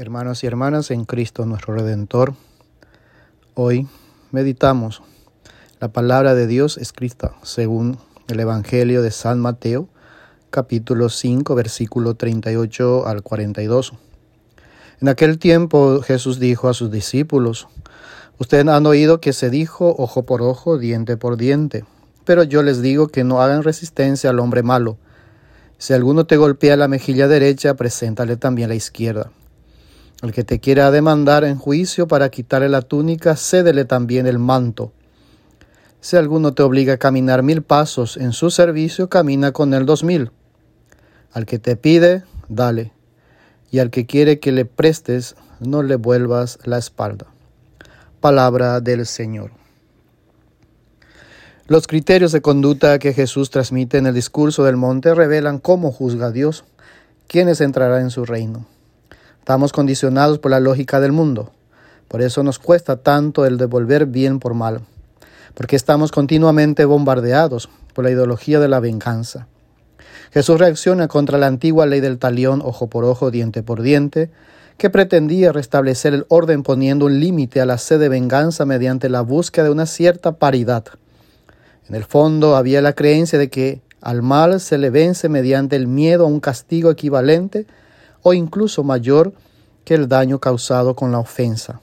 Hermanos y hermanas en Cristo nuestro Redentor, hoy meditamos la palabra de Dios escrita según el Evangelio de San Mateo, capítulo 5, versículo 38 al 42. En aquel tiempo Jesús dijo a sus discípulos, Ustedes han oído que se dijo ojo por ojo, diente por diente, pero yo les digo que no hagan resistencia al hombre malo. Si alguno te golpea la mejilla derecha, preséntale también la izquierda. El que te quiera demandar en juicio para quitarle la túnica, cédele también el manto. Si alguno te obliga a caminar mil pasos en su servicio, camina con él dos mil. Al que te pide, dale. Y al que quiere que le prestes, no le vuelvas la espalda. Palabra del Señor. Los criterios de conducta que Jesús transmite en el discurso del monte revelan cómo juzga a Dios, quienes entrarán en su reino. Estamos condicionados por la lógica del mundo. Por eso nos cuesta tanto el devolver bien por mal. Porque estamos continuamente bombardeados por la ideología de la venganza. Jesús reacciona contra la antigua ley del talión ojo por ojo, diente por diente, que pretendía restablecer el orden poniendo un límite a la sed de venganza mediante la búsqueda de una cierta paridad. En el fondo había la creencia de que al mal se le vence mediante el miedo a un castigo equivalente o incluso mayor que el daño causado con la ofensa.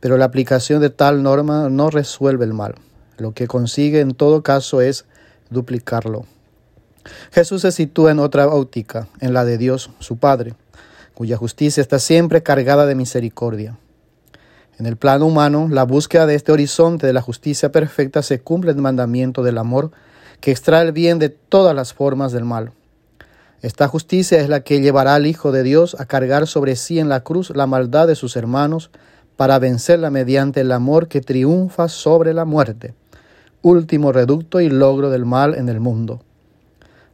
Pero la aplicación de tal norma no resuelve el mal. Lo que consigue en todo caso es duplicarlo. Jesús se sitúa en otra óptica, en la de Dios, su Padre, cuya justicia está siempre cargada de misericordia. En el plano humano, la búsqueda de este horizonte de la justicia perfecta se cumple el mandamiento del amor que extrae el bien de todas las formas del mal. Esta justicia es la que llevará al Hijo de Dios a cargar sobre sí en la cruz la maldad de sus hermanos para vencerla mediante el amor que triunfa sobre la muerte, último reducto y logro del mal en el mundo.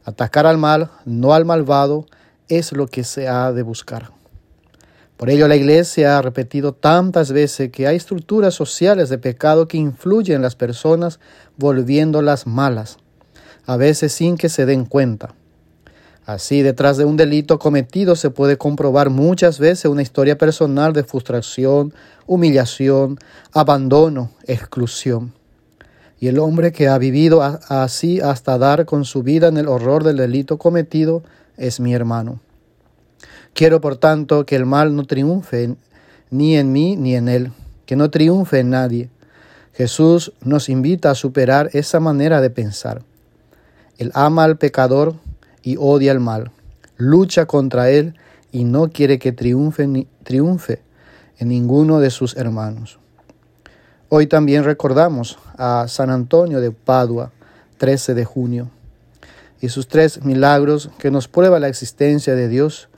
Atacar al mal, no al malvado, es lo que se ha de buscar. Por ello la Iglesia ha repetido tantas veces que hay estructuras sociales de pecado que influyen en las personas volviéndolas malas, a veces sin que se den cuenta. Así, detrás de un delito cometido se puede comprobar muchas veces una historia personal de frustración, humillación, abandono, exclusión. Y el hombre que ha vivido así hasta dar con su vida en el horror del delito cometido es mi hermano. Quiero, por tanto, que el mal no triunfe ni en mí ni en él, que no triunfe en nadie. Jesús nos invita a superar esa manera de pensar. Él ama al pecador y odia el mal, lucha contra él y no quiere que triunfe, ni, triunfe en ninguno de sus hermanos. Hoy también recordamos a San Antonio de Padua, 13 de junio, y sus tres milagros que nos prueba la existencia de Dios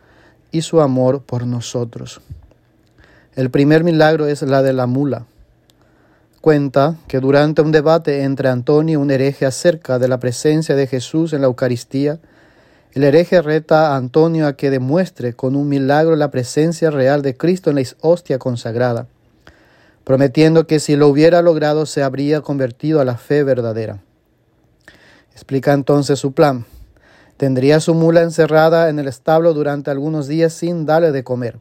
y su amor por nosotros. El primer milagro es la de la mula. Cuenta que durante un debate entre Antonio y un hereje acerca de la presencia de Jesús en la Eucaristía, el hereje reta a Antonio a que demuestre con un milagro la presencia real de Cristo en la hostia consagrada, prometiendo que si lo hubiera logrado se habría convertido a la fe verdadera. Explica entonces su plan. Tendría su mula encerrada en el establo durante algunos días sin darle de comer.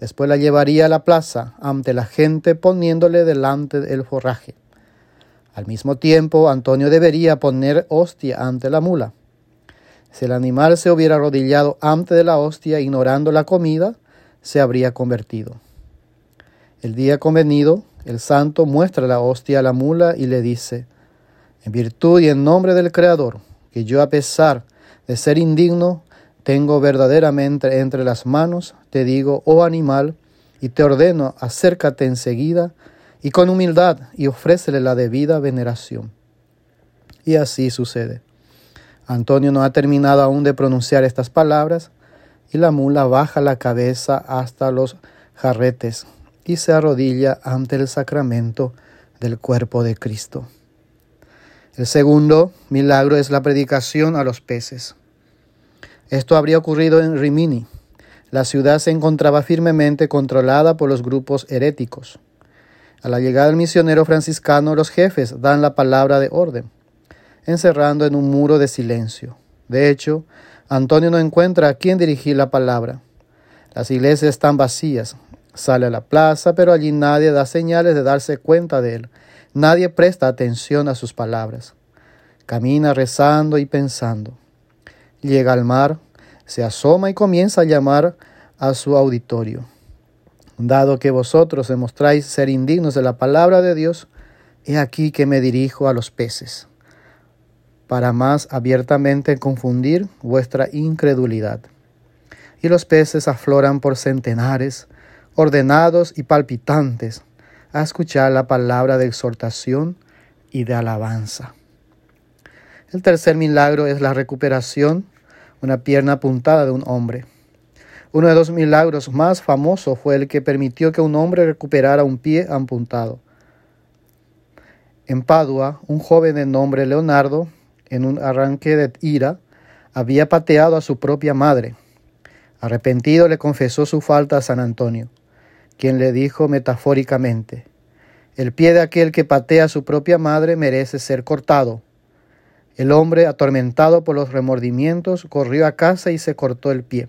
Después la llevaría a la plaza ante la gente poniéndole delante del forraje. Al mismo tiempo, Antonio debería poner hostia ante la mula. Si el animal se hubiera arrodillado antes de la hostia ignorando la comida, se habría convertido. El día convenido, el santo muestra la hostia a la mula y le dice, en virtud y en nombre del Creador, que yo a pesar de ser indigno, tengo verdaderamente entre las manos, te digo, oh animal, y te ordeno, acércate enseguida y con humildad y ofrécele la debida veneración. Y así sucede. Antonio no ha terminado aún de pronunciar estas palabras y la mula baja la cabeza hasta los jarretes y se arrodilla ante el sacramento del cuerpo de Cristo. El segundo milagro es la predicación a los peces. Esto habría ocurrido en Rimini. La ciudad se encontraba firmemente controlada por los grupos heréticos. A la llegada del misionero franciscano, los jefes dan la palabra de orden encerrando en un muro de silencio. De hecho, Antonio no encuentra a quién dirigir la palabra. Las iglesias están vacías. Sale a la plaza, pero allí nadie da señales de darse cuenta de él. Nadie presta atención a sus palabras. Camina rezando y pensando. Llega al mar, se asoma y comienza a llamar a su auditorio. Dado que vosotros demostráis ser indignos de la palabra de Dios, he aquí que me dirijo a los peces, para más abiertamente confundir vuestra incredulidad. Y los peces afloran por centenares, ordenados y palpitantes, a escuchar la palabra de exhortación y de alabanza. El tercer milagro es la recuperación, una pierna apuntada de un hombre. Uno de los milagros más famosos fue el que permitió que un hombre recuperara un pie apuntado. En Padua, un joven de nombre Leonardo, en un arranque de ira, había pateado a su propia madre. Arrepentido le confesó su falta a San Antonio, quien le dijo metafóricamente, el pie de aquel que patea a su propia madre merece ser cortado. El hombre, atormentado por los remordimientos, corrió a casa y se cortó el pie.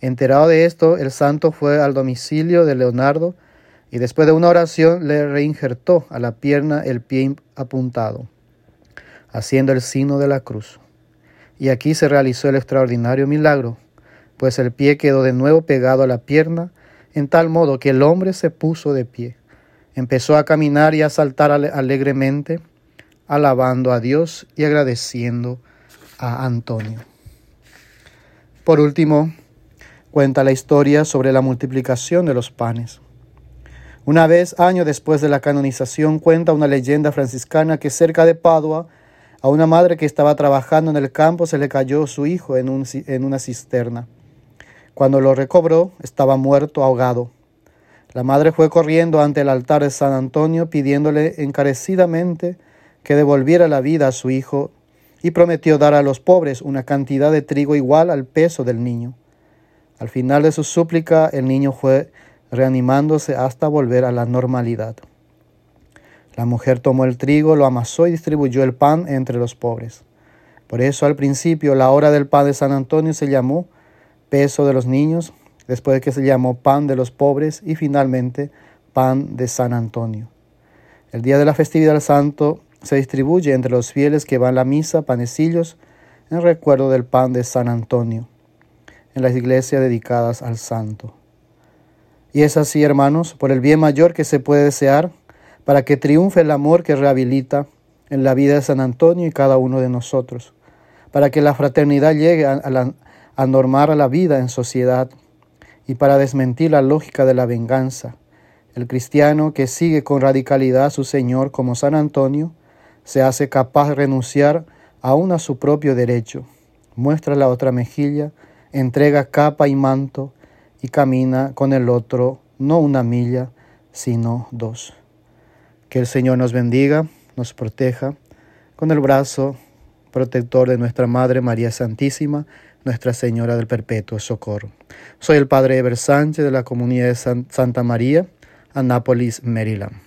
Enterado de esto, el santo fue al domicilio de Leonardo y después de una oración le reinjertó a la pierna el pie apuntado, haciendo el signo de la cruz. Y aquí se realizó el extraordinario milagro, pues el pie quedó de nuevo pegado a la pierna, en tal modo que el hombre se puso de pie. Empezó a caminar y a saltar alegremente, alabando a Dios y agradeciendo a Antonio. Por último, cuenta la historia sobre la multiplicación de los panes. Una vez, año después de la canonización, cuenta una leyenda franciscana que cerca de Padua, a una madre que estaba trabajando en el campo se le cayó su hijo en, en una cisterna. Cuando lo recobró, estaba muerto, ahogado. La madre fue corriendo ante el altar de San Antonio pidiéndole encarecidamente que devolviera la vida a su hijo y prometió dar a los pobres una cantidad de trigo igual al peso del niño. Al final de su súplica, el niño fue reanimándose hasta volver a la normalidad. La mujer tomó el trigo, lo amasó y distribuyó el pan entre los pobres. Por eso al principio la hora del pan de San Antonio se llamó peso de los niños, después de que se llamó pan de los pobres y finalmente pan de San Antonio. El día de la festividad del santo se distribuye entre los fieles que van a la misa panecillos en recuerdo del pan de San Antonio en las iglesias dedicadas al santo. Y es así, hermanos, por el bien mayor que se puede desear, para que triunfe el amor que rehabilita en la vida de San Antonio y cada uno de nosotros, para que la fraternidad llegue a, normar la vida en sociedad y para desmentir la lógica de la venganza. El cristiano que sigue con radicalidad a su Señor como San Antonio, se hace capaz de renunciar aún a su propio derecho, muestra la otra mejilla, entrega capa y manto y camina con el otro no una milla, sino dos. Que el Señor nos bendiga, nos proteja, con el brazo protector de nuestra Madre María Santísima, Nuestra Señora del Perpetuo Socorro. Soy el Padre Eber Sánchez de la Comunidad de Santa María, Anápolis, Maryland.